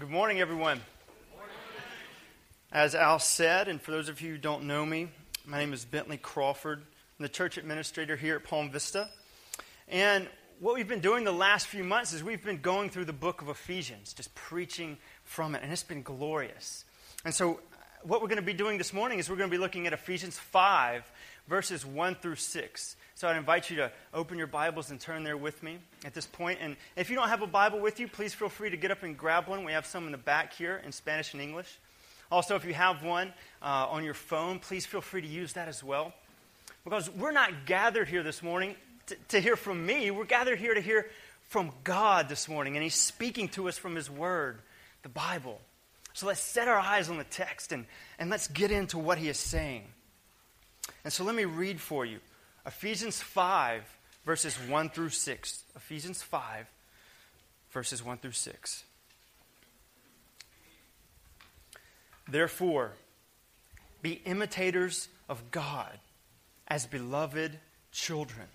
Good morning, everyone. As Al said, and for those of you who don't know me, my name is Bentley Crawford. I'm the church administrator here at Palm Vista. And what we've been doing the last few months is we've been going through the book of Ephesians, just preaching from it, and it's been glorious. And so, what we're going to be doing this morning is we're going to be looking at Ephesians 5, verses 1 through 6. So I'd invite you to open your Bibles and turn there with me at this point. And if you don't have a Bible with you, please feel free to get up and grab one. We have some in the back here in Spanish and English. Also, if you have one uh, on your phone, please feel free to use that as well. Because we're not gathered here this morning to, to hear from me, we're gathered here to hear from God this morning. And He's speaking to us from His Word, the Bible. So let's set our eyes on the text and, and let's get into what He is saying. And so let me read for you Ephesians 5, verses 1 through 6. Ephesians 5, verses 1 through 6. Therefore, be imitators of God as beloved children,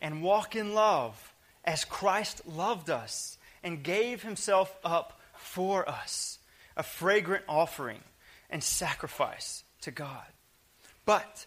and walk in love as Christ loved us and gave himself up for us, a fragrant offering and sacrifice to God. But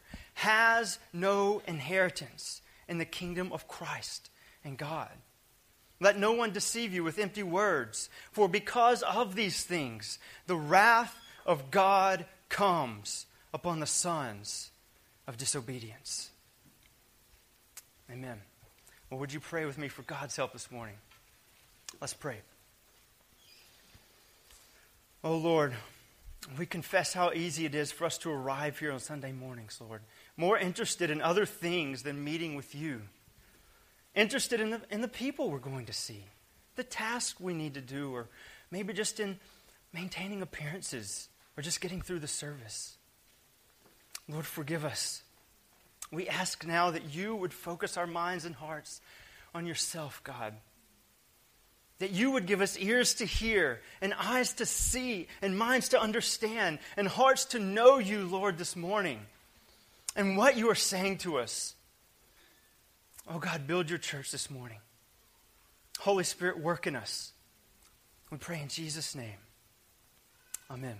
has no inheritance in the kingdom of Christ and God. Let no one deceive you with empty words, for because of these things, the wrath of God comes upon the sons of disobedience. Amen. Well, would you pray with me for God's help this morning? Let's pray. Oh, Lord, we confess how easy it is for us to arrive here on Sunday mornings, Lord more interested in other things than meeting with you, interested in the, in the people we're going to see, the task we need to do, or maybe just in maintaining appearances or just getting through the service. Lord, forgive us. We ask now that you would focus our minds and hearts on yourself, God. That you would give us ears to hear, and eyes to see, and minds to understand, and hearts to know you, Lord, this morning and what you are saying to us. Oh God, build your church this morning. Holy Spirit, work in us. We pray in Jesus' name. Amen.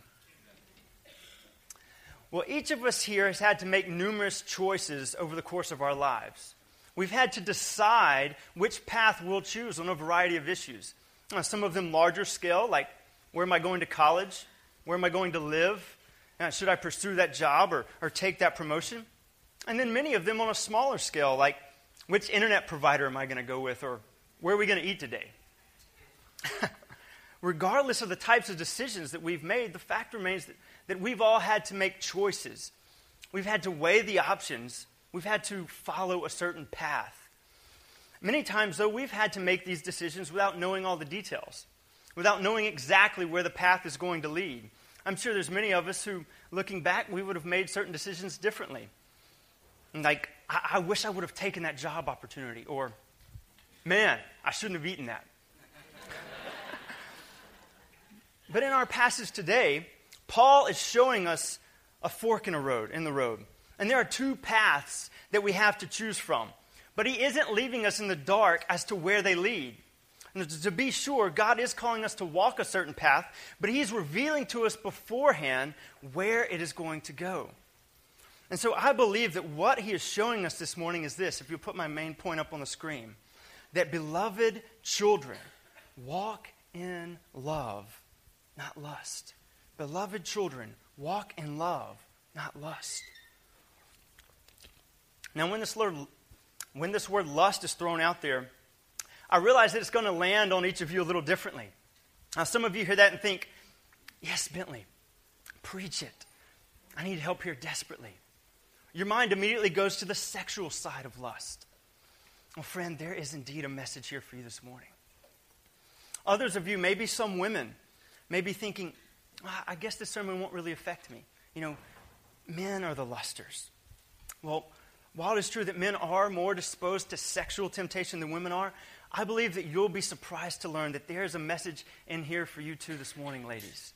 Well, each of us here has had to make numerous choices over the course of our lives. We've had to decide which path we'll choose on a variety of issues. Uh, some of them larger scale, like where am I going to college? Where am I going to live? Uh, should I pursue that job or, or take that promotion? And then many of them on a smaller scale, like which internet provider am I going to go with or where are we going to eat today? Regardless of the types of decisions that we've made, the fact remains that, that we've all had to make choices. We've had to weigh the options, we've had to follow a certain path. Many times, though, we've had to make these decisions without knowing all the details, without knowing exactly where the path is going to lead. I'm sure there's many of us who, looking back, we would have made certain decisions differently. Like, I, I wish I would have taken that job opportunity, or, man, I shouldn't have eaten that. but in our passage today, Paul is showing us a fork in a road, in the road. And there are two paths that we have to choose from. But he isn't leaving us in the dark as to where they lead. And to be sure, God is calling us to walk a certain path, but He's revealing to us beforehand where it is going to go. And so I believe that what He is showing us this morning is this if you put my main point up on the screen that beloved children walk in love, not lust. Beloved children walk in love, not lust. Now, when this, when this word lust is thrown out there, I realize that it's going to land on each of you a little differently. Now, some of you hear that and think, yes, Bentley, preach it. I need help here desperately. Your mind immediately goes to the sexual side of lust. Well, friend, there is indeed a message here for you this morning. Others of you, maybe some women, may be thinking, ah, I guess this sermon won't really affect me. You know, men are the lusters. Well, while it is true that men are more disposed to sexual temptation than women are, I believe that you'll be surprised to learn that there's a message in here for you too this morning, ladies.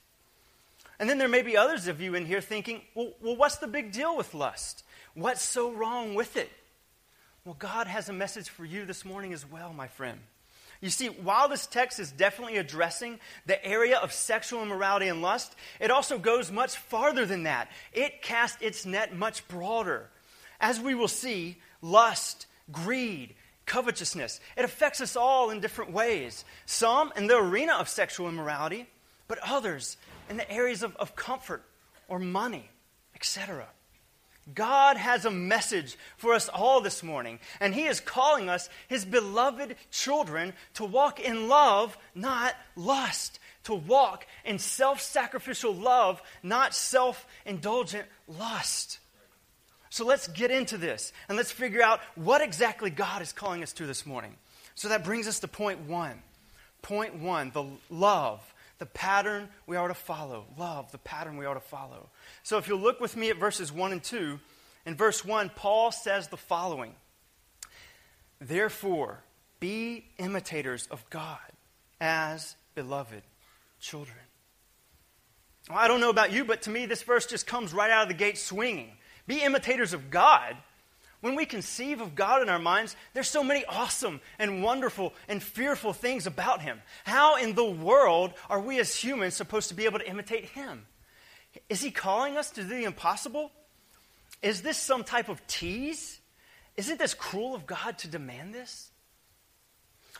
And then there may be others of you in here thinking, well, well, what's the big deal with lust? What's so wrong with it? Well, God has a message for you this morning as well, my friend. You see, while this text is definitely addressing the area of sexual immorality and lust, it also goes much farther than that. It casts its net much broader. As we will see, lust, greed, covetousness, it affects us all in different ways. Some in the arena of sexual immorality, but others in the areas of, of comfort or money, etc. God has a message for us all this morning, and He is calling us, His beloved children, to walk in love, not lust. To walk in self sacrificial love, not self indulgent lust. So let's get into this and let's figure out what exactly God is calling us to this morning. So that brings us to point one. Point one the love, the pattern we are to follow. Love, the pattern we are to follow. So if you'll look with me at verses 1 and 2, in verse 1, Paul says the following Therefore, be imitators of God as beloved children. Well, I don't know about you, but to me, this verse just comes right out of the gate swinging. Be imitators of God. When we conceive of God in our minds, there's so many awesome and wonderful and fearful things about Him. How in the world are we as humans supposed to be able to imitate Him? Is he calling us to do the impossible? Is this some type of tease? Isn't this cruel of God to demand this?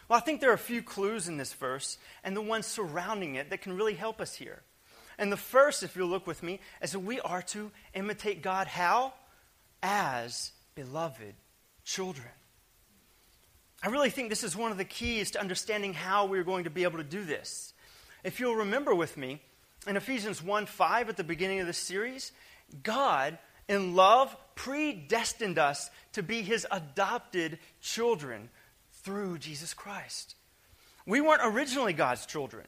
Well, I think there are a few clues in this verse and the ones surrounding it that can really help us here. And the first, if you'll look with me, is that we are to imitate God how? As beloved children. I really think this is one of the keys to understanding how we're going to be able to do this. If you'll remember with me, in Ephesians 1 5 at the beginning of this series, God, in love, predestined us to be his adopted children through Jesus Christ. We weren't originally God's children.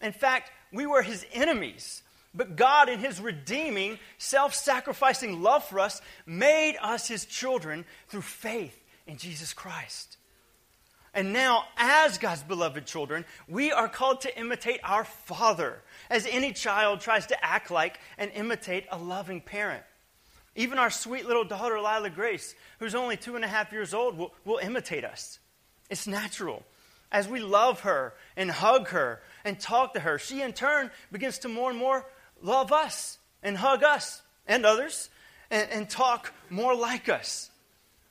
In fact, we were his enemies. But God, in his redeeming, self sacrificing love for us, made us his children through faith in Jesus Christ. And now, as God's beloved children, we are called to imitate our Father, as any child tries to act like and imitate a loving parent. Even our sweet little daughter, Lila Grace, who's only two and a half years old, will, will imitate us. It's natural. As we love her and hug her and talk to her, she in turn begins to more and more love us and hug us and others and, and talk more like us.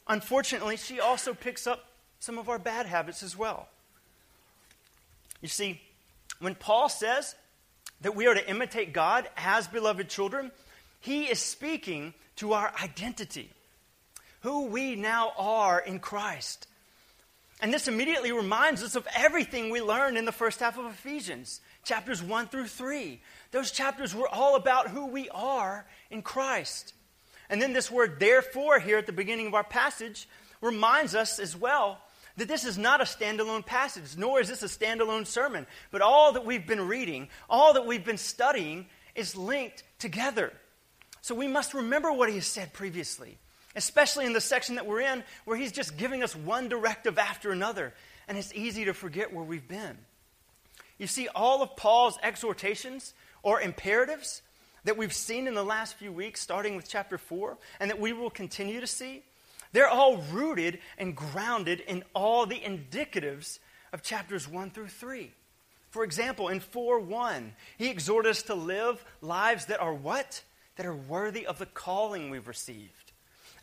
Unfortunately, she also picks up some of our bad habits as well. You see, when Paul says that we are to imitate God as beloved children, he is speaking to our identity, who we now are in Christ. And this immediately reminds us of everything we learned in the first half of Ephesians, chapters 1 through 3. Those chapters were all about who we are in Christ. And then this word, therefore, here at the beginning of our passage, reminds us as well that this is not a standalone passage, nor is this a standalone sermon, but all that we've been reading, all that we've been studying, is linked together. So we must remember what he has said previously, especially in the section that we're in, where he's just giving us one directive after another, and it's easy to forget where we've been. You see, all of Paul's exhortations or imperatives that we've seen in the last few weeks, starting with chapter 4, and that we will continue to see, they're all rooted and grounded in all the indicatives of chapters 1 through 3. For example, in 4 1, he exhorts us to live lives that are what? That are worthy of the calling we've received.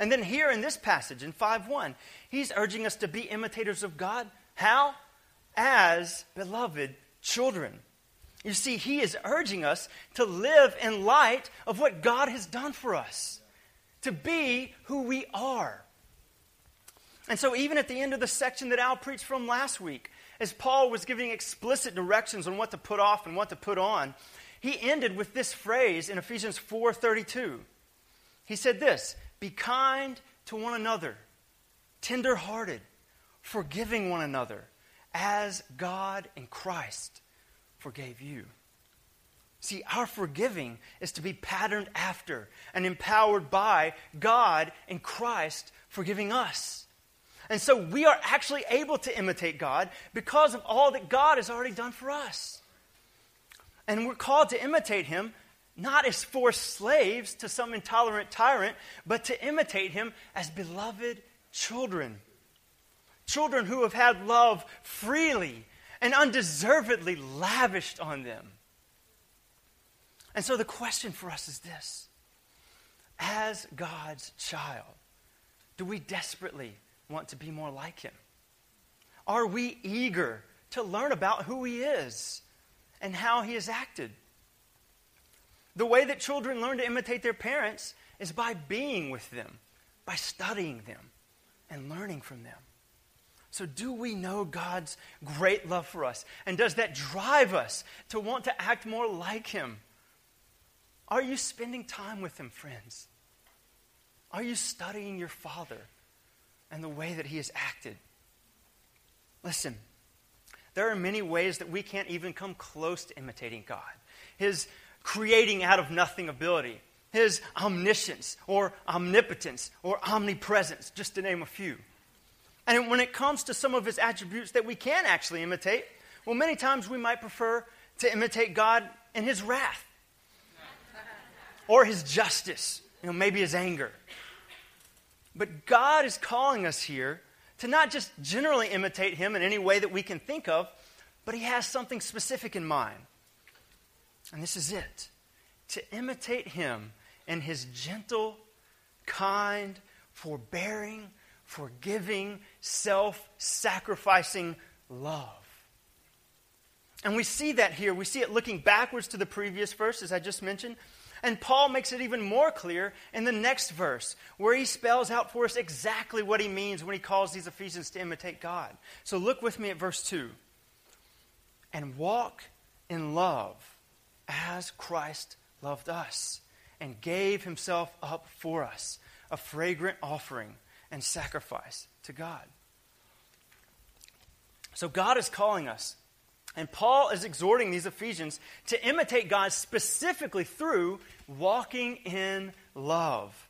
And then here in this passage, in 5 1, he's urging us to be imitators of God. How? As beloved children. You see, he is urging us to live in light of what God has done for us, to be who we are. And so, even at the end of the section that Al preached from last week, as Paul was giving explicit directions on what to put off and what to put on, he ended with this phrase in Ephesians 4:32. He said this, "Be kind to one another, tender-hearted, forgiving one another, as God in Christ forgave you." See, our forgiving is to be patterned after and empowered by God and Christ forgiving us. And so we are actually able to imitate God because of all that God has already done for us. And we're called to imitate Him not as forced slaves to some intolerant tyrant, but to imitate Him as beloved children. Children who have had love freely and undeservedly lavished on them. And so the question for us is this As God's child, do we desperately want to be more like Him? Are we eager to learn about who He is and how He has acted? The way that children learn to imitate their parents is by being with them, by studying them, and learning from them. So, do we know God's great love for us? And does that drive us to want to act more like Him? Are you spending time with Him, friends? Are you studying your Father and the way that He has acted? Listen, there are many ways that we can't even come close to imitating God. His creating out of nothing ability, His omniscience or omnipotence or omnipresence, just to name a few. And when it comes to some of His attributes that we can actually imitate, well, many times we might prefer to imitate God in His wrath or his justice, you know, maybe his anger. But God is calling us here to not just generally imitate him in any way that we can think of, but he has something specific in mind. And this is it to imitate him in his gentle, kind, forbearing, forgiving, self sacrificing love. And we see that here. We see it looking backwards to the previous verse, as I just mentioned, and Paul makes it even more clear in the next verse, where he spells out for us exactly what he means when he calls these Ephesians to imitate God. So look with me at verse 2. And walk in love as Christ loved us and gave himself up for us, a fragrant offering and sacrifice to God. So God is calling us and Paul is exhorting these Ephesians to imitate God specifically through walking in love.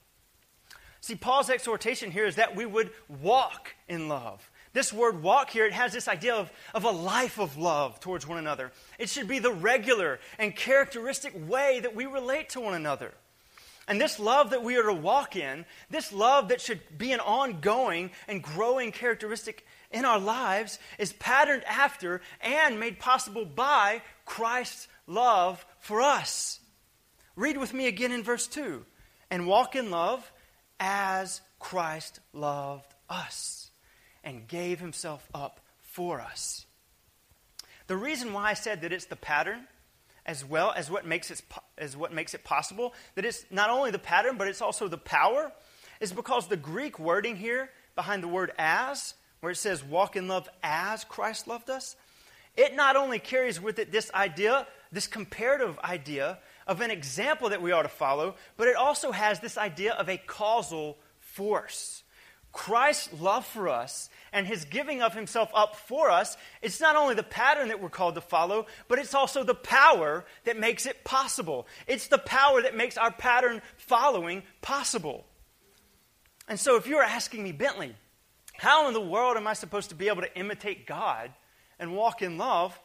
See, Paul's exhortation here is that we would walk in love. This word walk here, it has this idea of, of a life of love towards one another. It should be the regular and characteristic way that we relate to one another. And this love that we are to walk in, this love that should be an ongoing and growing characteristic in our lives is patterned after and made possible by Christ's love for us. Read with me again in verse 2 and walk in love as Christ loved us and gave himself up for us. The reason why I said that it's the pattern as well as what makes it, as what makes it possible, that it's not only the pattern, but it's also the power, is because the Greek wording here behind the word as where it says, walk in love as Christ loved us, it not only carries with it this idea, this comparative idea of an example that we ought to follow, but it also has this idea of a causal force. Christ's love for us and his giving of himself up for us, it's not only the pattern that we're called to follow, but it's also the power that makes it possible. It's the power that makes our pattern following possible. And so if you're asking me, Bentley, how in the world am I supposed to be able to imitate God and walk in love?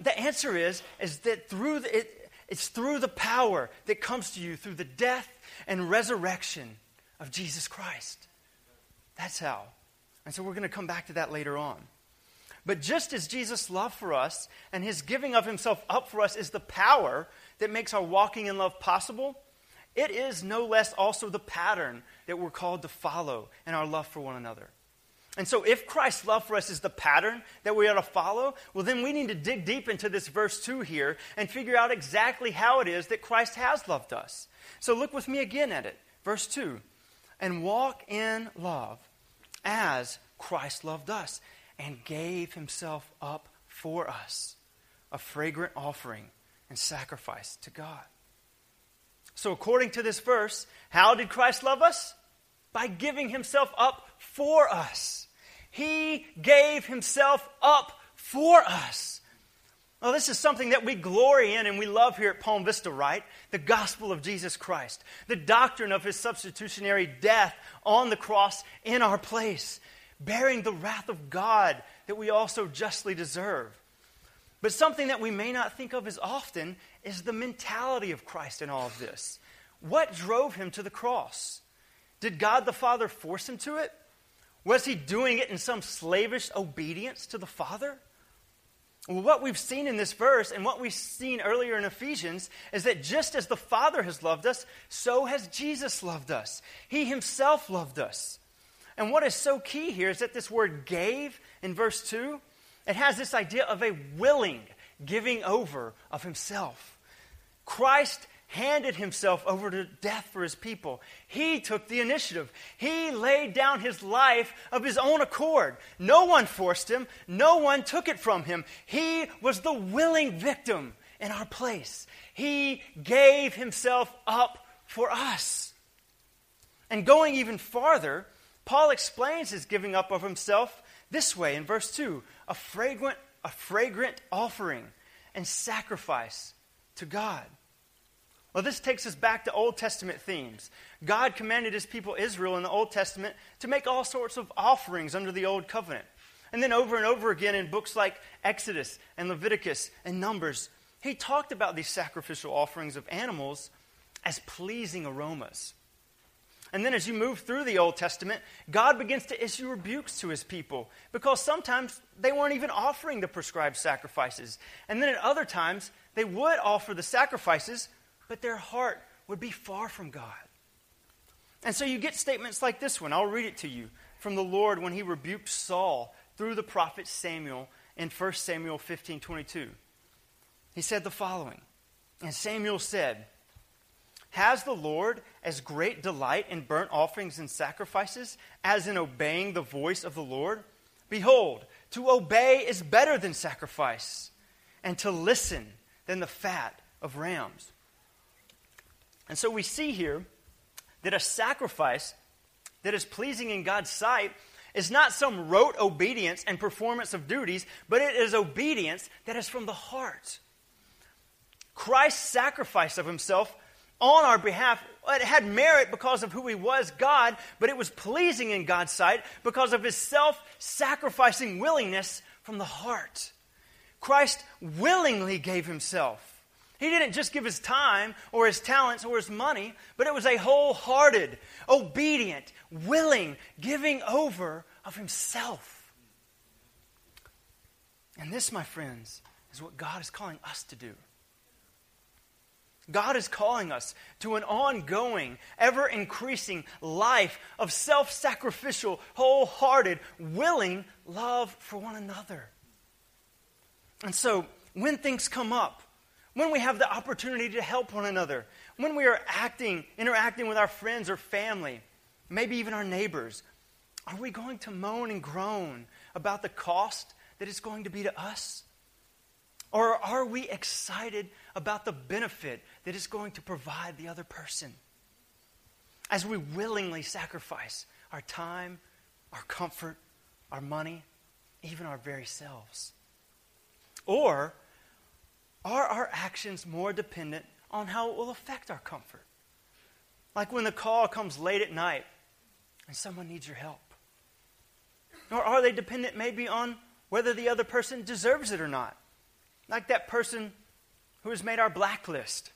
The answer is, is that through the, it, it's through the power that comes to you through the death and resurrection of Jesus Christ. That's how. And so we're going to come back to that later on. But just as Jesus' love for us and his giving of himself up for us is the power that makes our walking in love possible, it is no less also the pattern that we're called to follow in our love for one another. And so, if Christ's love for us is the pattern that we ought to follow, well, then we need to dig deep into this verse 2 here and figure out exactly how it is that Christ has loved us. So, look with me again at it. Verse 2 And walk in love as Christ loved us and gave himself up for us, a fragrant offering and sacrifice to God. So, according to this verse, how did Christ love us? By giving himself up for us. He gave himself up for us. Well, this is something that we glory in and we love here at Palm Vista, right? The gospel of Jesus Christ, the doctrine of his substitutionary death on the cross in our place, bearing the wrath of God that we also justly deserve. But something that we may not think of as often is the mentality of Christ in all of this. What drove him to the cross? Did God the Father force him to it? Was he doing it in some slavish obedience to the Father? Well, what we've seen in this verse and what we've seen earlier in Ephesians is that just as the Father has loved us, so has Jesus loved us. He himself loved us. And what is so key here is that this word gave in verse 2, it has this idea of a willing giving over of himself. Christ handed himself over to death for his people. He took the initiative. He laid down his life of his own accord. No one forced him, no one took it from him. He was the willing victim in our place. He gave himself up for us. And going even farther, Paul explains his giving up of himself this way in verse 2 a fragrant, a fragrant offering and sacrifice to God. Well, this takes us back to Old Testament themes. God commanded his people Israel in the Old Testament to make all sorts of offerings under the Old Covenant. And then over and over again in books like Exodus and Leviticus and Numbers, he talked about these sacrificial offerings of animals as pleasing aromas. And then as you move through the Old Testament, God begins to issue rebukes to his people because sometimes they weren't even offering the prescribed sacrifices. And then at other times, they would offer the sacrifices, but their heart would be far from God. And so you get statements like this one. I'll read it to you from the Lord when he rebuked Saul through the prophet Samuel in 1 Samuel 15 22. He said the following And Samuel said, Has the Lord as great delight in burnt offerings and sacrifices as in obeying the voice of the Lord? Behold, to obey is better than sacrifice, and to listen than the fat of rams. And so we see here that a sacrifice that is pleasing in God's sight is not some rote obedience and performance of duties, but it is obedience that is from the heart. Christ's sacrifice of himself on our behalf it had merit because of who he was, God, but it was pleasing in God's sight because of his self sacrificing willingness from the heart. Christ willingly gave himself. He didn't just give his time or his talents or his money, but it was a wholehearted, obedient, willing giving over of himself. And this, my friends, is what God is calling us to do. God is calling us to an ongoing, ever increasing life of self sacrificial, wholehearted, willing love for one another. And so, when things come up, when we have the opportunity to help one another, when we are acting, interacting with our friends or family, maybe even our neighbors, are we going to moan and groan about the cost that it's going to be to us? Or are we excited about the benefit that it's going to provide the other person? As we willingly sacrifice our time, our comfort, our money, even our very selves. Or are our actions more dependent on how it will affect our comfort? Like when the call comes late at night and someone needs your help. Or are they dependent maybe on whether the other person deserves it or not? Like that person who has made our blacklist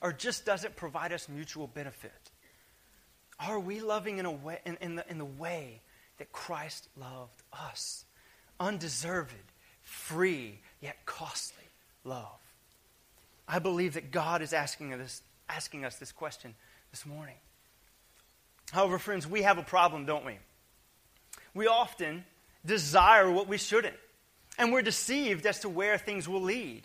or just doesn't provide us mutual benefit. Are we loving in, a way, in, in, the, in the way that Christ loved us? Undeserved, free, yet costly love? I believe that God is asking us, asking us this question this morning. However, friends, we have a problem, don't we? We often desire what we shouldn't, and we're deceived as to where things will lead.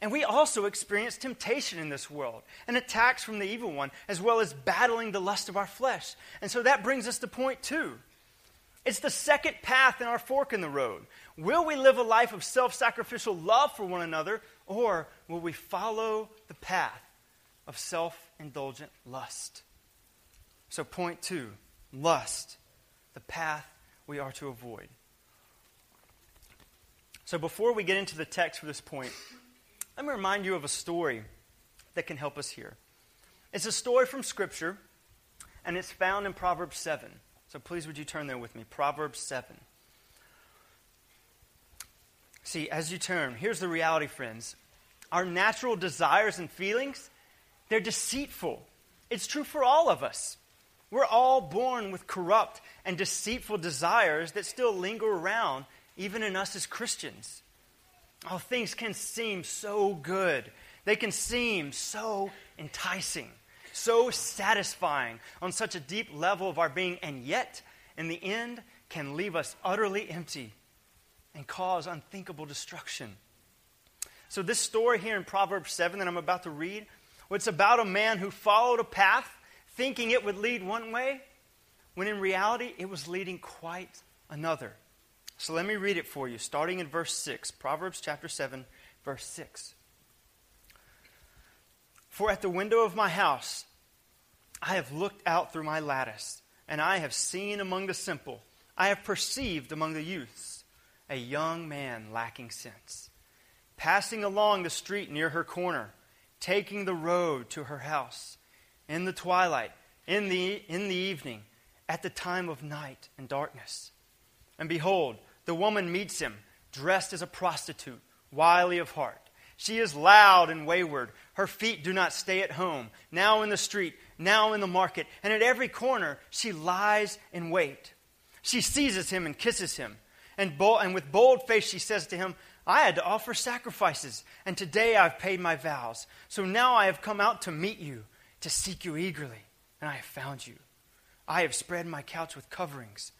And we also experience temptation in this world and attacks from the evil one, as well as battling the lust of our flesh. And so that brings us to point two. It's the second path in our fork in the road. Will we live a life of self sacrificial love for one another, or will we follow the path of self indulgent lust? So, point two lust, the path we are to avoid. So before we get into the text for this point, let me remind you of a story that can help us here. It's a story from Scripture, and it's found in Proverbs 7. So please, would you turn there with me? Proverbs 7. See, as you turn, here's the reality, friends. Our natural desires and feelings, they're deceitful. It's true for all of us. We're all born with corrupt and deceitful desires that still linger around, even in us as Christians. Oh, things can seem so good. They can seem so enticing, so satisfying on such a deep level of our being, and yet, in the end, can leave us utterly empty and cause unthinkable destruction. So, this story here in Proverbs 7 that I'm about to read, it's about a man who followed a path thinking it would lead one way, when in reality it was leading quite another. So let me read it for you, starting in verse 6, Proverbs chapter 7, verse 6. For at the window of my house I have looked out through my lattice, and I have seen among the simple, I have perceived among the youths, a young man lacking sense, passing along the street near her corner, taking the road to her house in the twilight, in the, in the evening, at the time of night and darkness. And behold, the woman meets him, dressed as a prostitute, wily of heart. She is loud and wayward. Her feet do not stay at home, now in the street, now in the market, and at every corner she lies in wait. She seizes him and kisses him. And, bold, and with bold face she says to him, I had to offer sacrifices, and today I've paid my vows. So now I have come out to meet you to seek you eagerly, and I have found you. I have spread my couch with coverings,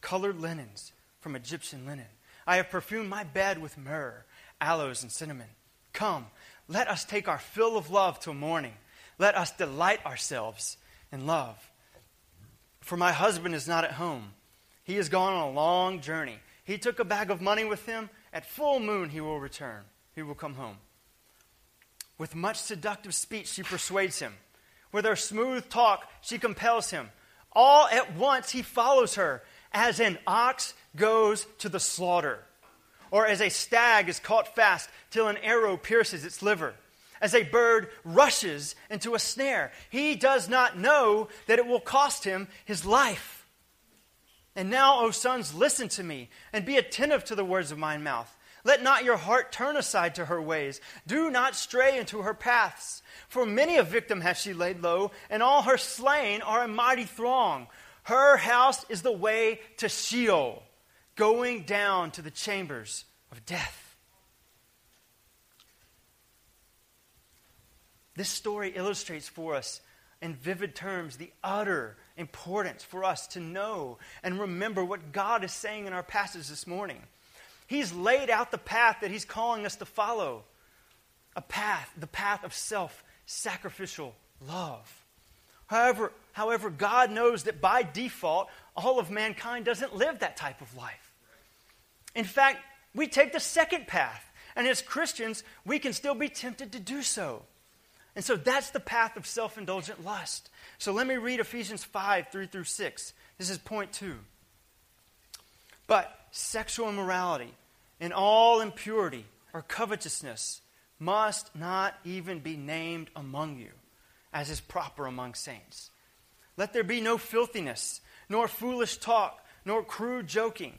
colored linens from Egyptian linen. I have perfumed my bed with myrrh, aloes, and cinnamon. Come, let us take our fill of love till morning. Let us delight ourselves in love. For my husband is not at home. He has gone on a long journey. He took a bag of money with him. At full moon, he will return. He will come home. With much seductive speech, she persuades him. With her smooth talk, she compels him. All at once, he follows her, as an ox goes to the slaughter, or as a stag is caught fast till an arrow pierces its liver, as a bird rushes into a snare. He does not know that it will cost him his life. And now, O sons, listen to me, and be attentive to the words of my mouth. Let not your heart turn aside to her ways. Do not stray into her paths. For many a victim has she laid low, and all her slain are a mighty throng. Her house is the way to Sheol, going down to the chambers of death. This story illustrates for us in vivid terms the utter importance for us to know and remember what God is saying in our passage this morning. He's laid out the path that He's calling us to follow a path, the path of self sacrificial love. However, however, God knows that by default, all of mankind doesn't live that type of life. In fact, we take the second path, and as Christians, we can still be tempted to do so. And so that's the path of self indulgent lust. So let me read Ephesians 5 3 through 6. This is point two. But sexual immorality and all impurity or covetousness must not even be named among you, as is proper among saints. Let there be no filthiness, nor foolish talk, nor crude joking,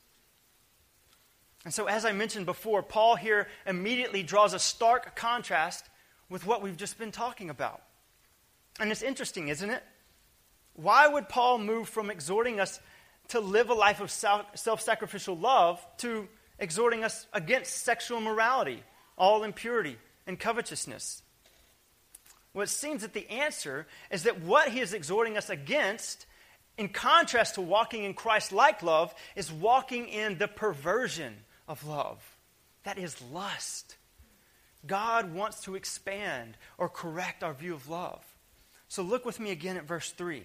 And so, as I mentioned before, Paul here immediately draws a stark contrast with what we've just been talking about. And it's interesting, isn't it? Why would Paul move from exhorting us to live a life of self sacrificial love to exhorting us against sexual morality, all impurity, and covetousness? Well, it seems that the answer is that what he is exhorting us against, in contrast to walking in Christ like love, is walking in the perversion of love. That is lust. God wants to expand or correct our view of love. So look with me again at verse 3.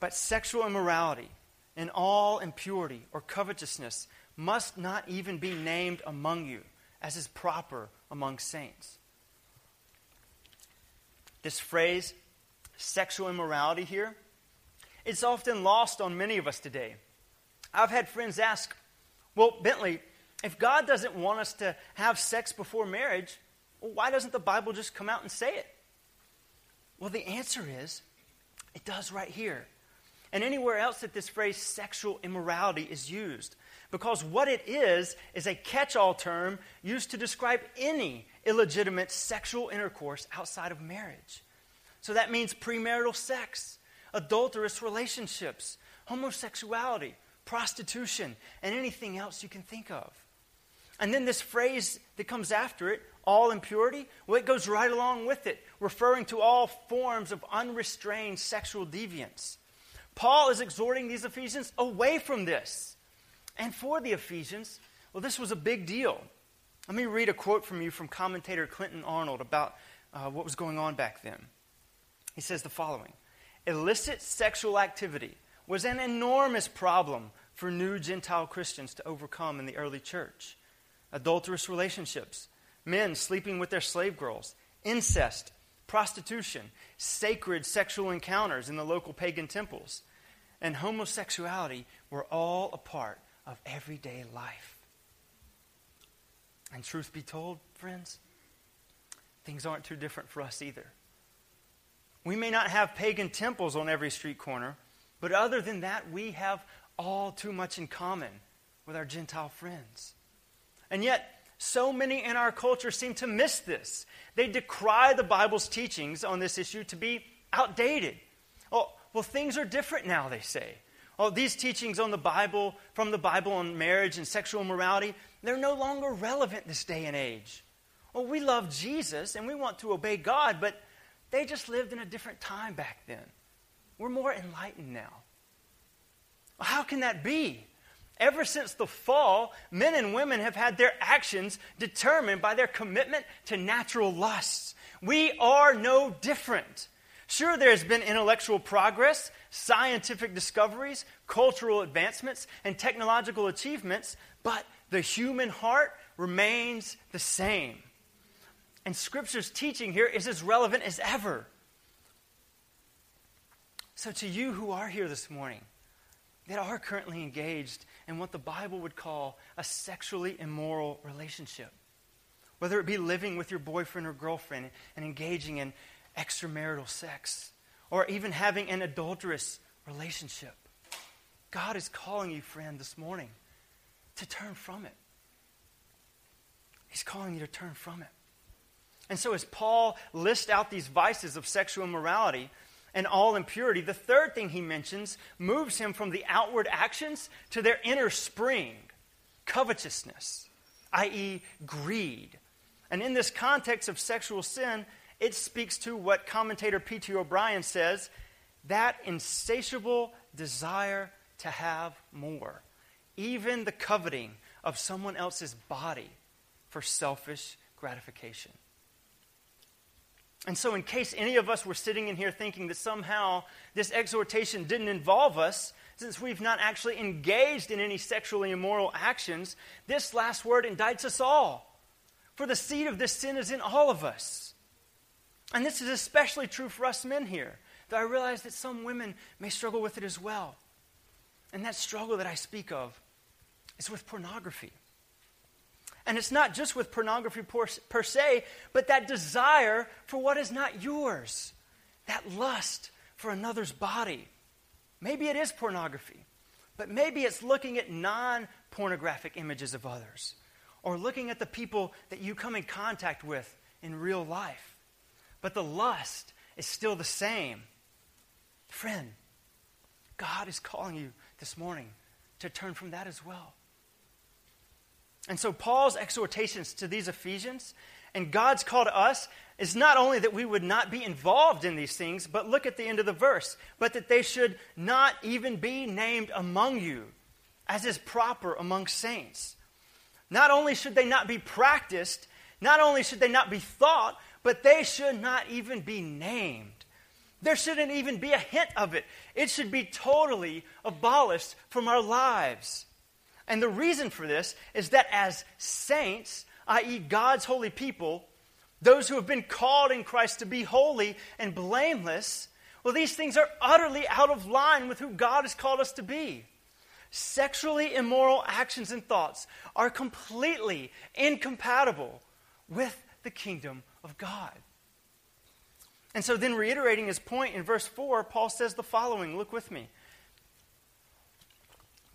But sexual immorality and all impurity or covetousness must not even be named among you, as is proper among saints. This phrase, sexual immorality, here, it's often lost on many of us today. I've had friends ask, Well, Bentley, if God doesn't want us to have sex before marriage, well, why doesn't the Bible just come out and say it? Well, the answer is it does right here. And anywhere else that this phrase sexual immorality is used. Because what it is, is a catch all term used to describe any illegitimate sexual intercourse outside of marriage. So that means premarital sex, adulterous relationships, homosexuality, prostitution, and anything else you can think of. And then this phrase that comes after it, all impurity, well, it goes right along with it, referring to all forms of unrestrained sexual deviance. Paul is exhorting these Ephesians away from this. And for the Ephesians, well, this was a big deal. Let me read a quote from you from commentator Clinton Arnold about uh, what was going on back then. He says the following Illicit sexual activity was an enormous problem for new Gentile Christians to overcome in the early church adulterous relationships, men sleeping with their slave girls, incest, prostitution, sacred sexual encounters in the local pagan temples, and homosexuality were all a part of everyday life. And truth be told, friends, things aren't too different for us either. We may not have pagan temples on every street corner, but other than that, we have all too much in common with our Gentile friends. And yet, so many in our culture seem to miss this. They decry the Bible's teachings on this issue to be outdated. Oh, well, things are different now, they say. Oh, these teachings on the Bible, from the Bible on marriage and sexual morality, they're no longer relevant this day and age. Well, we love Jesus and we want to obey God, but they just lived in a different time back then. We're more enlightened now. How can that be? Ever since the fall, men and women have had their actions determined by their commitment to natural lusts. We are no different. Sure, there's been intellectual progress, scientific discoveries, cultural advancements, and technological achievements, but the human heart remains the same. And Scripture's teaching here is as relevant as ever. So, to you who are here this morning, that are currently engaged in what the Bible would call a sexually immoral relationship. Whether it be living with your boyfriend or girlfriend and engaging in extramarital sex, or even having an adulterous relationship. God is calling you, friend, this morning to turn from it. He's calling you to turn from it. And so, as Paul lists out these vices of sexual immorality, and all impurity, the third thing he mentions moves him from the outward actions to their inner spring, covetousness, i.e., greed. And in this context of sexual sin, it speaks to what commentator P.T. O'Brien says that insatiable desire to have more, even the coveting of someone else's body for selfish gratification. And so, in case any of us were sitting in here thinking that somehow this exhortation didn't involve us, since we've not actually engaged in any sexually immoral actions, this last word indicts us all. For the seed of this sin is in all of us. And this is especially true for us men here, though I realize that some women may struggle with it as well. And that struggle that I speak of is with pornography. And it's not just with pornography per, per, se, but that desire for what is not yours, that lust for another's body. Maybe it is pornography, but maybe it's looking at non pornographic images of others, or looking at the people that you come in contact with in real life. But the lust is still the same. Friend, God is calling you this morning to turn from that as well. And so, Paul's exhortations to these Ephesians and God's call to us is not only that we would not be involved in these things, but look at the end of the verse, but that they should not even be named among you, as is proper among saints. Not only should they not be practiced, Not only should they not be thought, but they should not even be named. There shouldn't even be a hint of it. It should be totally abolished from our lives. And the reason for this is that as saints, i.e., God's holy people, those who have been called in Christ to be holy and blameless, well, these things are utterly out of line with who God has called us to be. Sexually immoral actions and thoughts are completely incompatible with the kingdom of God. And so, then reiterating his point in verse 4, Paul says the following look with me.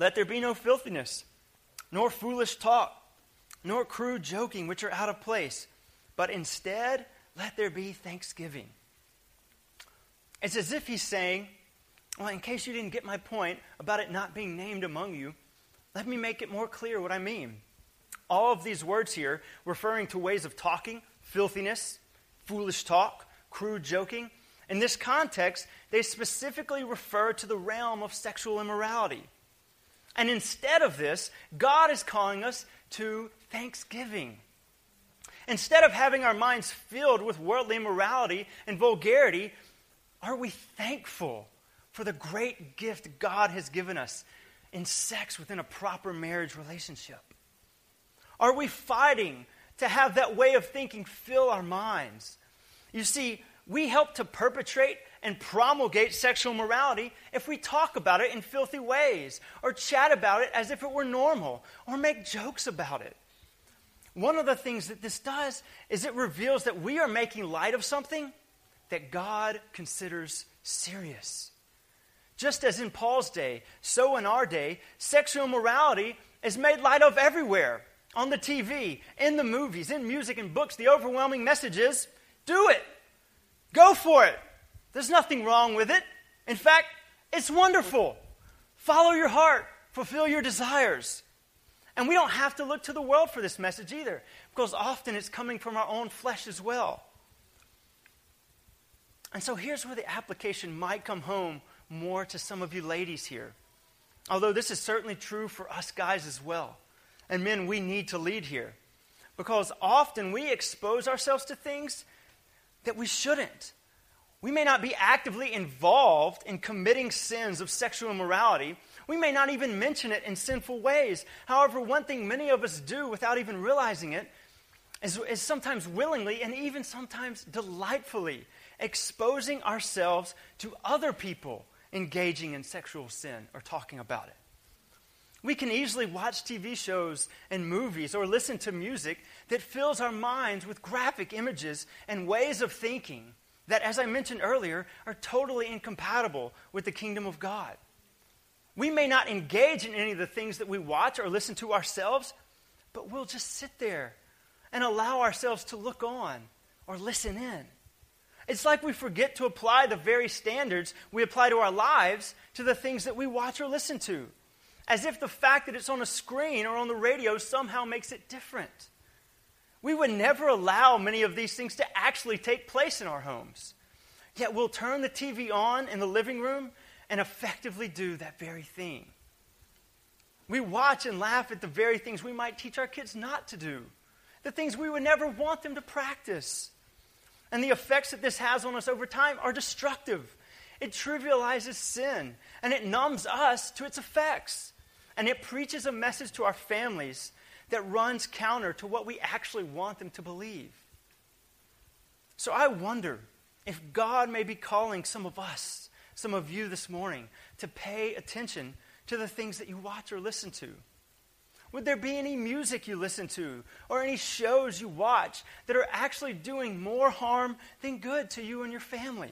Let there be no filthiness, nor foolish talk, nor crude joking, which are out of place, but instead, let there be thanksgiving. It's as if he's saying, Well, in case you didn't get my point about it not being named among you, let me make it more clear what I mean. All of these words here referring to ways of talking, filthiness, foolish talk, crude joking. In this context, they specifically refer to the realm of sexual immorality. And instead of this, God is calling us to thanksgiving. Instead of having our minds filled with worldly immorality and vulgarity, are we thankful for the great gift God has given us in sex within a proper marriage relationship? Are we fighting to have that way of thinking fill our minds? You see, we help to perpetrate and promulgate sexual morality if we talk about it in filthy ways, or chat about it as if it were normal, or make jokes about it. One of the things that this does is it reveals that we are making light of something that God considers serious. Just as in Paul's day, so in our day, sexual morality is made light of everywhere on the TV, in the movies, in music and books. The overwhelming message is do it. Go for it. There's nothing wrong with it. In fact, it's wonderful. Follow your heart, fulfill your desires. And we don't have to look to the world for this message either, because often it's coming from our own flesh as well. And so here's where the application might come home more to some of you ladies here. Although this is certainly true for us guys as well. And men, we need to lead here. Because often we expose ourselves to things that we shouldn't. We may not be actively involved in committing sins of sexual immorality. We may not even mention it in sinful ways. However, one thing many of us do without even realizing it is, is sometimes willingly and even sometimes delightfully exposing ourselves to other people engaging in sexual sin or talking about it. We can easily watch TV shows and movies or listen to music that fills our minds with graphic images and ways of thinking that, as I mentioned earlier, are totally incompatible with the kingdom of God. We may not engage in any of the things that we watch or listen to ourselves, but we'll just sit there and allow ourselves to look on or listen in. It's like we forget to apply the very standards we apply to our lives to the things that we watch or listen to, as if the fact that it's on a screen or on the radio somehow makes it different. We would never allow many of these things to actually take place in our homes. Yet we'll turn the TV on in the living room and effectively do that very thing. We watch and laugh at the very things we might teach our kids not to do, the things we would never want them to practice. And the effects that this has on us over time are destructive. It trivializes sin and it numbs us to its effects. And it preaches a message to our families that runs counter to what we actually want them to believe. So I wonder if God may be calling some of us, some of you this morning, to pay attention to the things that you watch or listen to. Would there be any music you listen to or any shows you watch that are actually doing more harm than good to you and your family?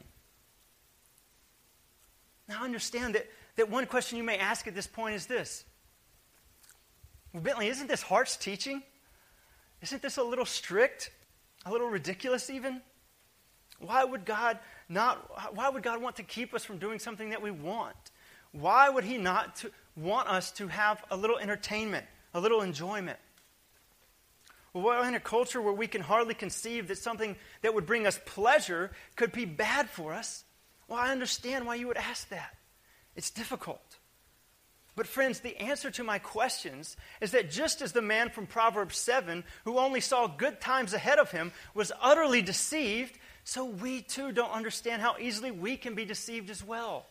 Now, understand that, that one question you may ask at this point is this well, Bentley, isn't this harsh teaching? Isn't this a little strict? A little ridiculous, even? Why would God not, why would God want to keep us from doing something that we want? Why would He not to, want us to have a little entertainment, a little enjoyment? Well, in a culture where we can hardly conceive that something that would bring us pleasure could be bad for us, well, I understand why you would ask that. It's difficult. But, friends, the answer to my questions is that just as the man from Proverbs 7, who only saw good times ahead of him, was utterly deceived, so we too don't understand how easily we can be deceived as well.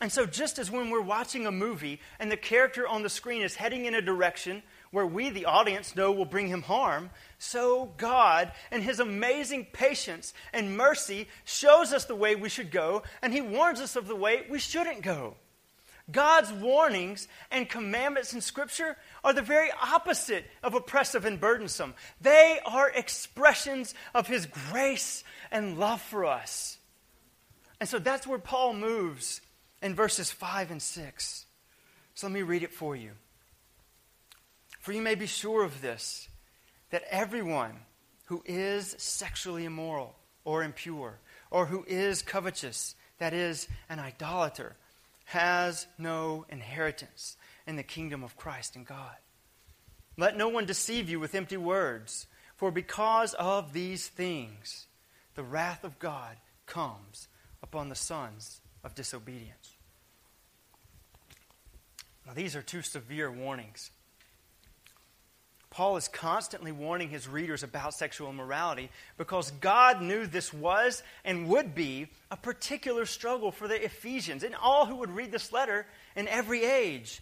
And so, just as when we're watching a movie and the character on the screen is heading in a direction where we, the audience, know will bring him harm, so God, in his amazing patience and mercy, shows us the way we should go, and he warns us of the way we shouldn't go. God's warnings and commandments in Scripture are the very opposite of oppressive and burdensome. They are expressions of His grace and love for us. And so that's where Paul moves in verses 5 and 6. So let me read it for you. For you may be sure of this, that everyone who is sexually immoral or impure, or who is covetous, that is, an idolater, has no inheritance in the kingdom of Christ and God. Let no one deceive you with empty words, for because of these things, the wrath of God comes upon the sons of disobedience. Now, these are two severe warnings. Paul is constantly warning his readers about sexual immorality because God knew this was and would be a particular struggle for the Ephesians and all who would read this letter in every age.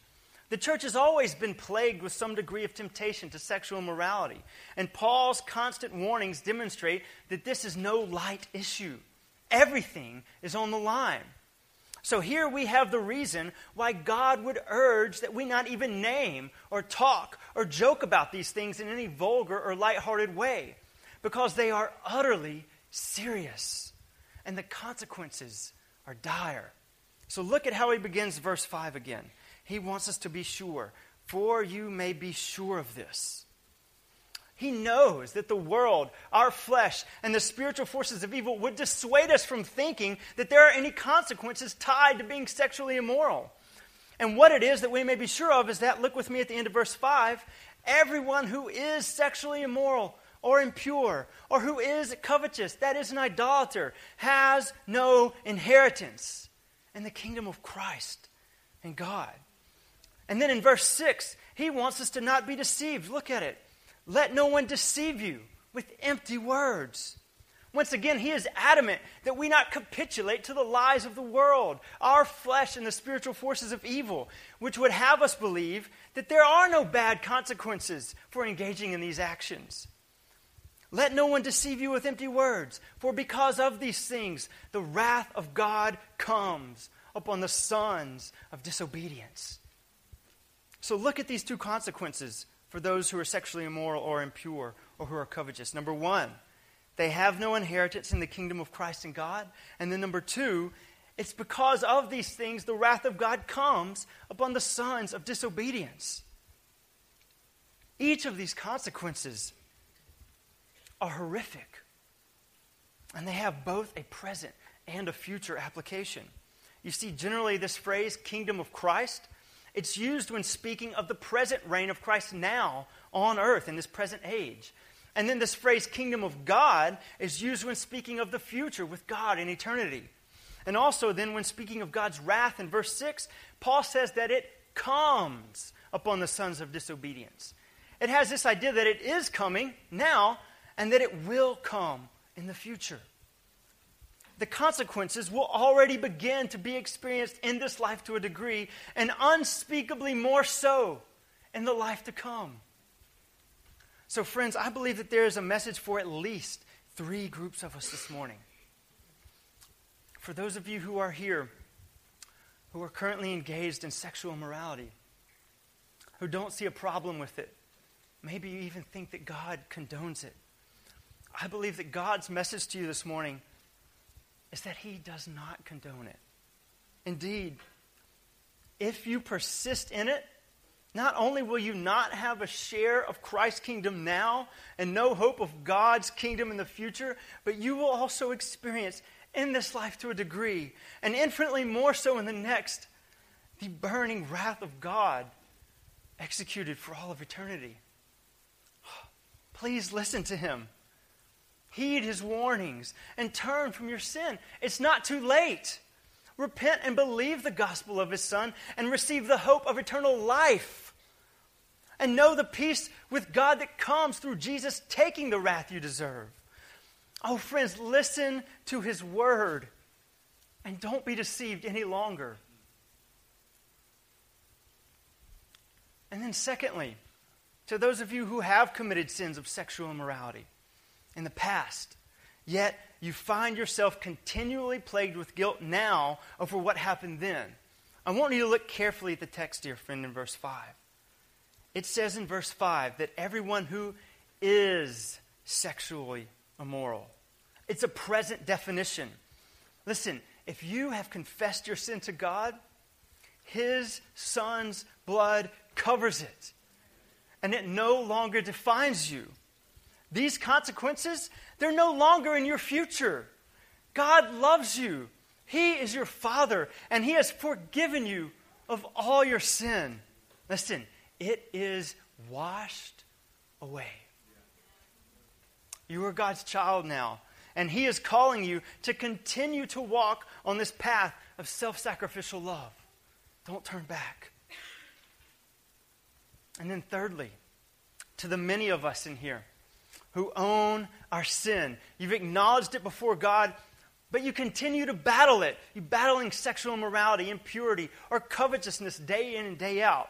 The church has always been plagued with some degree of temptation to sexual immorality, and Paul's constant warnings demonstrate that this is no light issue. Everything is on the line. So here we have the reason why God would urge that we not even name or talk or joke about these things in any vulgar or lighthearted way, because they are utterly serious and the consequences are dire. So look at how he begins verse 5 again. He wants us to be sure, for you may be sure of this he knows that the world, our flesh, and the spiritual forces of evil would dissuade us from thinking that there are any consequences tied to being sexually immoral. And what it is that we may be sure of is that, look with me at the end of verse 5 everyone who is sexually immoral or impure or who is covetous, that is an idolater, has no inheritance in the kingdom of Christ and God. And then in verse 6, he wants us to not be deceived. Look at it. Let no one deceive you with empty words. Once again, he is adamant that we not capitulate to the lies of the world, our flesh, and the spiritual forces of evil, which would have us believe that there are no bad consequences for engaging in these actions. Let no one deceive you with empty words, for because of these things, the wrath of God comes upon the sons of disobedience. So look at these two consequences for those who are sexually immoral or impure or who are covetous. Number one, they have no inheritance in the kingdom of Christ and God. And then number two, it's because of these things the wrath of God comes upon the sons of disobedience. Each of these consequences are horrific. And they have both a present and a future application. You see, generally, this phrase, kingdom of Christ, it's used when speaking of the present reign of Christ now on earth in this present age. And then this phrase, kingdom of God, is used when speaking of the future with God in eternity. And also, then, when speaking of God's wrath in verse 6, Paul says that it comes upon the sons of disobedience. It has this idea that it is coming now and that it will come in the future the consequences will already begin to be experienced in this life to a degree, and unspeakably more so in the life to come. So, friends, I believe that there is a message for at least three groups of us this morning. For those of you who are here, who are currently engaged in sexual immorality, who don't see a problem with it, maybe you even think that God condones it. I believe that God's message to you this morning is that he does not condone it. Indeed, if you persist in it, not only will you not have a share of Christ's kingdom now and no hope of God's kingdom in the future, but you will also experience in this life to a degree, and infinitely more so in the next, the burning wrath of God executed for all of eternity. Please listen to him. Heed his warnings and turn from your sin. It's not too late. Repent and believe the gospel of his Son and receive the hope of eternal life. And know the peace with God that comes through Jesus taking the wrath you deserve. Oh, friends, listen to his word and don't be deceived any longer. And then, secondly, to those of you who have committed sins of sexual immorality in the past, yet you find yourself continually plagued with guilt now over what happened then. I want you to look carefully at the text, dear friend, in verse 5. It says in verse 5 that everyone who is sexually immoral. It's a present definition. Listen, if you have confessed your sin to God, His Son's blood covers it and it no longer defines you. These consequences, they're no longer in your future. God loves you. He is your Father, and He has forgiven you of all your sin. Listen, it is washed away. You are God's child now, and He is calling you to continue to walk on this path of self sacrificial love. Don't turn back. And then, thirdly, to the many of us in here who own our sin, you've acknowledged it before God, but you continue to battle it. You're battling sexual immorality, impurity, or covetousness day in and day out.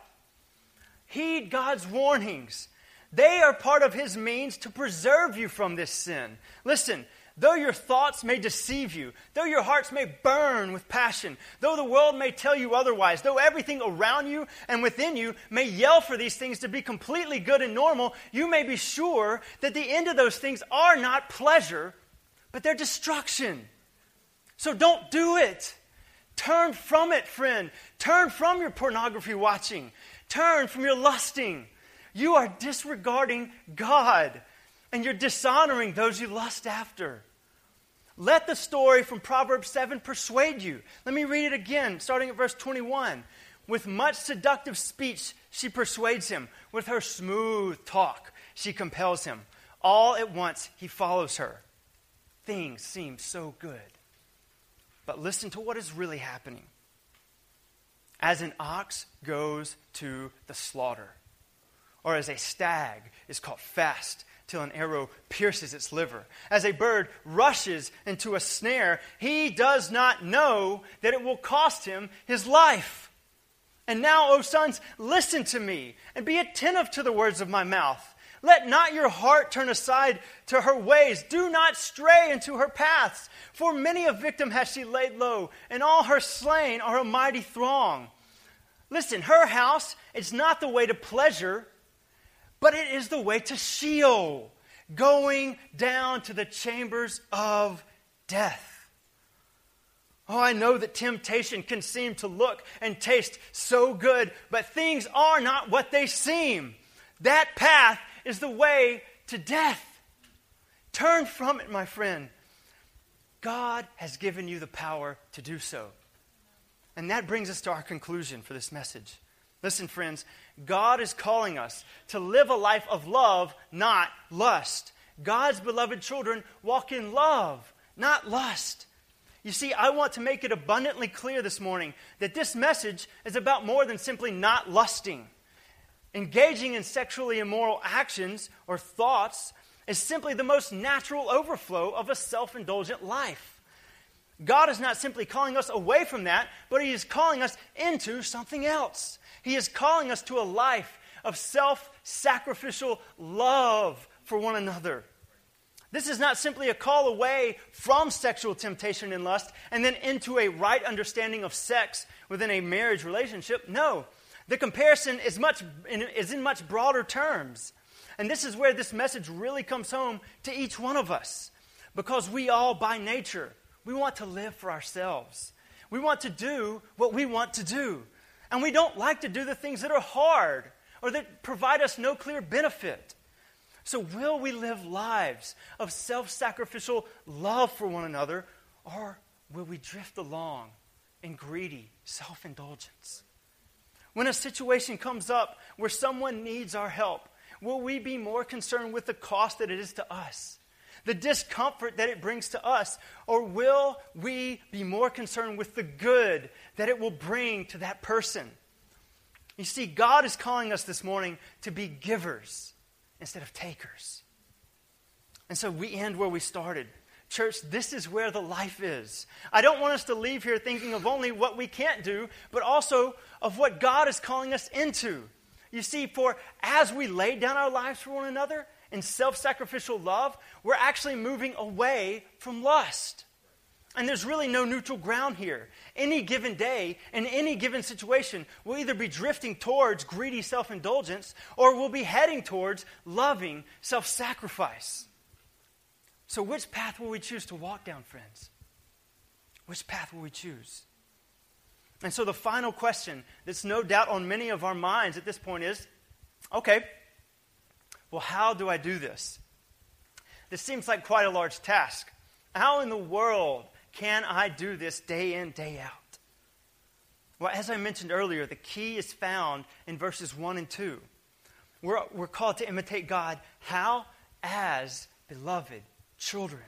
Heed God's warnings. They are part of His means to preserve you from this sin. Listen, Though your thoughts may deceive you, though your hearts may burn with passion, though the world may tell you otherwise, though everything around you and within you may yell for these things to be completely good and normal, you may be sure that the end of those things are not pleasure, but they're destruction. So don't do it. Turn from it, friend. Turn from your pornography watching. Turn from your lusting. You are disregarding God and you're dishonoring those you lust after. Let the story from Proverbs 7 persuade you. Let me read it again, starting at verse 21. With much seductive speech, she persuades him. With her smooth talk, she compels him. All at once, he follows her. Things seem so good. But listen to what is really happening. As an ox goes to the slaughter, or as a stag is caught fast till an arrow pierces its liver. As a bird rushes into a snare, he does not know that it will cost him his life. And now, O sons, listen to me and be attentive to the words of my mouth. Let not your heart turn aside to her ways. Do not stray into her paths. For many a victim has she laid low, and all her slain are a mighty throng. Listen, her house is not the way to pleasure, but it is the way to Sheol, going down to the chambers of death. Oh, I know that temptation can seem to look and taste so good, but things are not what they seem. That path is the way to death. Turn from it, my friend. God has given you the power to do so. And that brings us to our conclusion for this message. Listen, friends, God is calling us to live a life of love, not lust. God's beloved children walk in love, not lust. You see, I want to make it abundantly clear this morning that this message is about more than simply not lusting. Engaging in sexually immoral actions or thoughts is simply the most natural overflow of a self indulgent life. God is not simply calling us away from that, but He is calling us into something else. He is calling us to a life of self sacrificial love for one another. This is not simply a call away from sexual temptation and lust and then into a right understanding of sex within a marriage relationship. No, the comparison is, much, is in much broader terms. And this is where this message really comes home to each one of us. Because we all, by nature, we want to live for ourselves. We want to do what we want to do. And we don't like to do the things that are hard or that provide us no clear benefit. So, will we live lives of self sacrificial love for one another, or will we drift along in greedy self indulgence? When a situation comes up where someone needs our help, will we be more concerned with the cost that it is to us the discomfort that it brings to us? Or will we be more concerned with the good that it will bring to that person? You see, God is calling us this morning to be givers instead of takers. And so we end where we started. Church, this is where the life is. I don't want us to leave here thinking of only what we can't do, but also of what God is calling us into. You see, for as we lay down our lives for one another in self sacrificial love, we're actually moving away from lust. And there's really no neutral ground here. Any given day, in any given situation, we'll either be drifting towards greedy self indulgence or we'll be heading towards loving self sacrifice. So, which path will we choose to walk down, friends? Which path will we choose? And so, the final question that's no doubt on many of our minds at this point is okay, well, how do I do this? This seems like quite a large task. How in the world can I do this day in, day out? Well, as I mentioned earlier, the key is found in verses 1 and 2. We're, we're called to imitate God. How? As beloved children.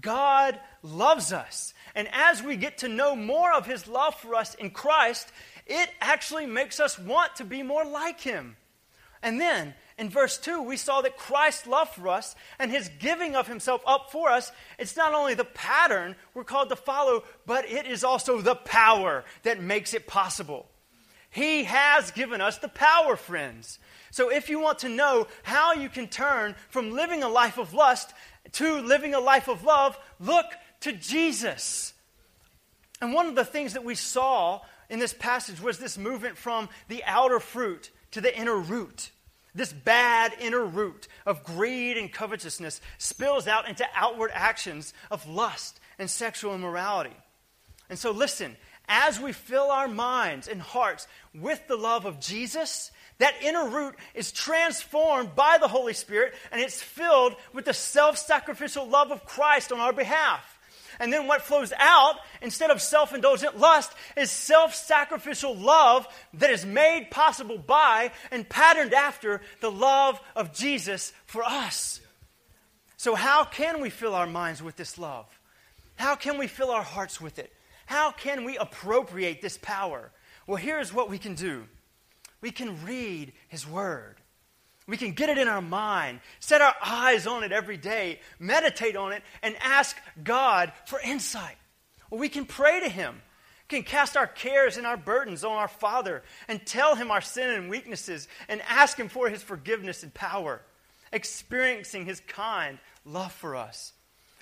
God loves us. And as we get to know more of his love for us in Christ, it actually makes us want to be more like him. And then in verse 2, we saw that Christ's love for us and his giving of himself up for us, it's not only the pattern we're called to follow, but it is also the power that makes it possible. He has given us the power, friends. So if you want to know how you can turn from living a life of lust to living a life of love, look to Jesus. And one of the things that we saw in this passage was this movement from the outer fruit to the inner root. This bad inner root of greed and covetousness spills out into outward actions of lust and sexual immorality. And so, listen, as we fill our minds and hearts with the love of Jesus, that inner root is transformed by the Holy Spirit and it's filled with the self sacrificial love of Christ on our behalf. And then what flows out, instead of self indulgent lust, is self sacrificial love that is made possible by and patterned after the love of Jesus for us. So, how can we fill our minds with this love? How can we fill our hearts with it? How can we appropriate this power? Well, here's what we can do we can read His Word. We can get it in our mind, set our eyes on it every day, meditate on it, and ask God for insight. Or we can pray to Him, can cast our cares and our burdens on our Father and tell Him our sin and weaknesses and ask Him for His forgiveness and power, experiencing His kind love for us.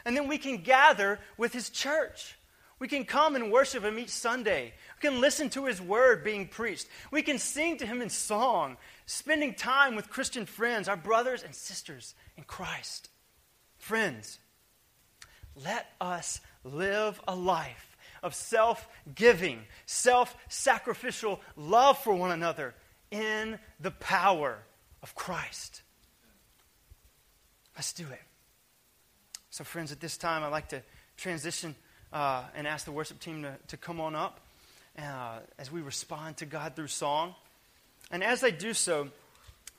And then we can gather with His church. We can come and worship Him each Sunday. We can listen to His word being preached. We can sing to Him in song spending time with Christian friends, our brothers and sisters in Christ. Friends, let us live a life of self giving, self sacrificial love for one another in the power of Christ. Let's do it. So, friends, at this time, I'd like to transition uh, and ask the worship team to, to come on up uh, as we respond to God through song. And as I do so,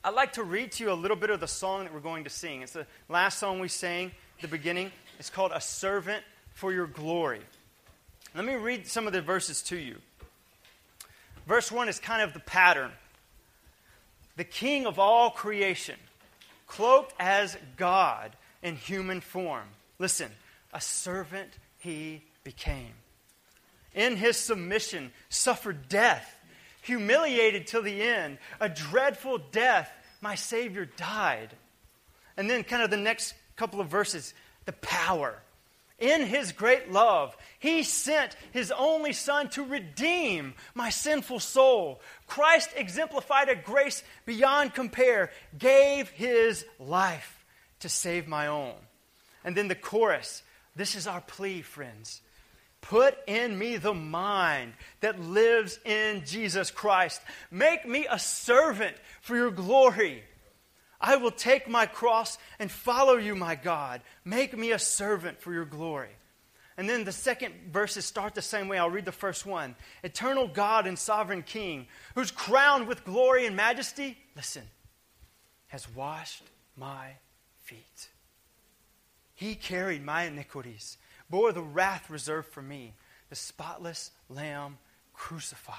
I'd like to read to you a little bit of the song that we're going to sing. It's the last song we sang the beginning. It's called A Servant for Your Glory. Let me read some of the verses to you. Verse 1 is kind of the pattern. The King of all creation, cloaked as God in human form. Listen, a servant he became. In his submission, suffered death humiliated till the end, a dreadful death, my Savior died. And then, kind of the next couple of verses, the power. In his great love, he sent his only Son to redeem my sinful soul. Christ exemplified a grace beyond compare, gave his life to save my own. And then the chorus this is our plea, friends. Put in me the mind that lives in Jesus Christ. Make me a servant for your glory. I will take my cross and follow you, my God. Make me a servant for your glory. And then the second verses start the same way. I'll read the first one. Eternal God and sovereign King, who's crowned with glory and majesty, listen, has washed my feet He carried my iniquities, bore the wrath reserved for me, the spotless Lamb crucified.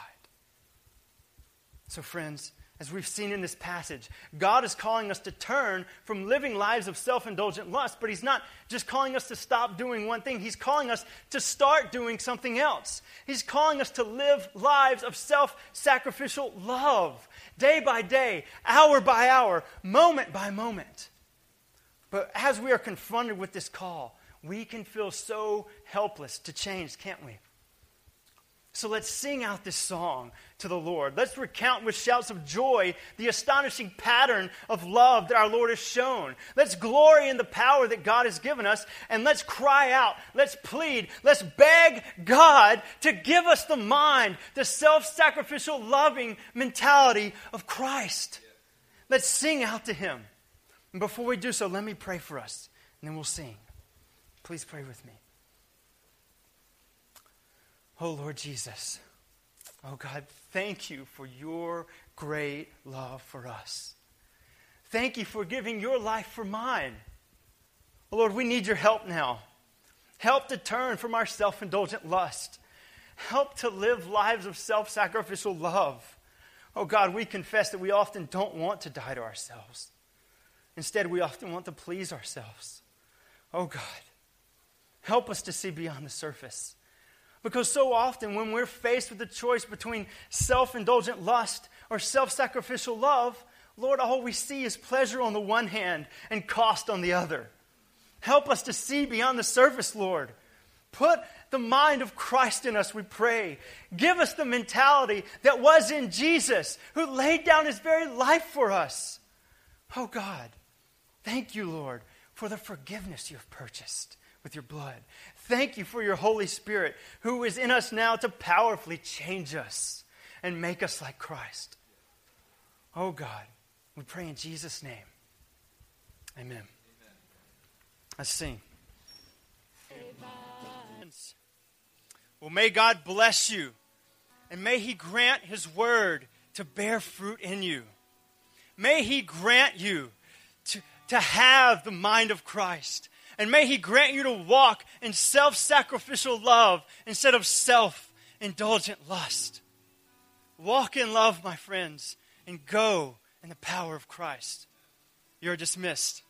So, friends, as we've seen in this passage, God is calling us to turn from living lives of self indulgent lust, but He's not just calling us to stop doing one thing. He's calling us to start doing something else. He's calling us to live lives of self sacrificial love, day by day, hour by hour, moment by moment. But as we are confronted with this call, we can feel so helpless to change, can't we? So let's sing out this song to the Lord. Let's recount with shouts of joy the astonishing pattern of love that our Lord has shown. Let's glory in the power that God has given us, and let's cry out, let's plead, let's beg God to give us the mind, the self sacrificial, loving mentality of Christ. Let's sing out to Him. And before we do so, let me pray for us, and then we'll sing. Please pray with me. Oh, Lord Jesus. Oh, God, thank you for your great love for us. Thank you for giving your life for mine. Oh, Lord, we need your help now. Help to turn from our self indulgent lust. Help to live lives of self sacrificial love. Oh, God, we confess that we often don't want to die to ourselves. Instead, we often want to please ourselves. Oh, God, help us to see beyond the surface. Because so often, when we're faced with the choice between self indulgent lust or self sacrificial love, Lord, all we see is pleasure on the one hand and cost on the other. Help us to see beyond the surface, Lord. Put the mind of Christ in us, we pray. Give us the mentality that was in Jesus, who laid down his very life for us. Oh God, thank you, Lord, for the forgiveness you have purchased with your blood. Thank you for your Holy Spirit who is in us now to powerfully change us and make us like Christ. Oh God, we pray in Jesus' name. Amen. Amen. Let's sing. Well, may God bless you and may He grant His word to bear fruit in you. May He grant you to, to have the mind of Christ and may He grant you to walk in self sacrificial love instead of self indulgent lust. Walk in love, my friends, and go in the power of Christ. You're dismissed.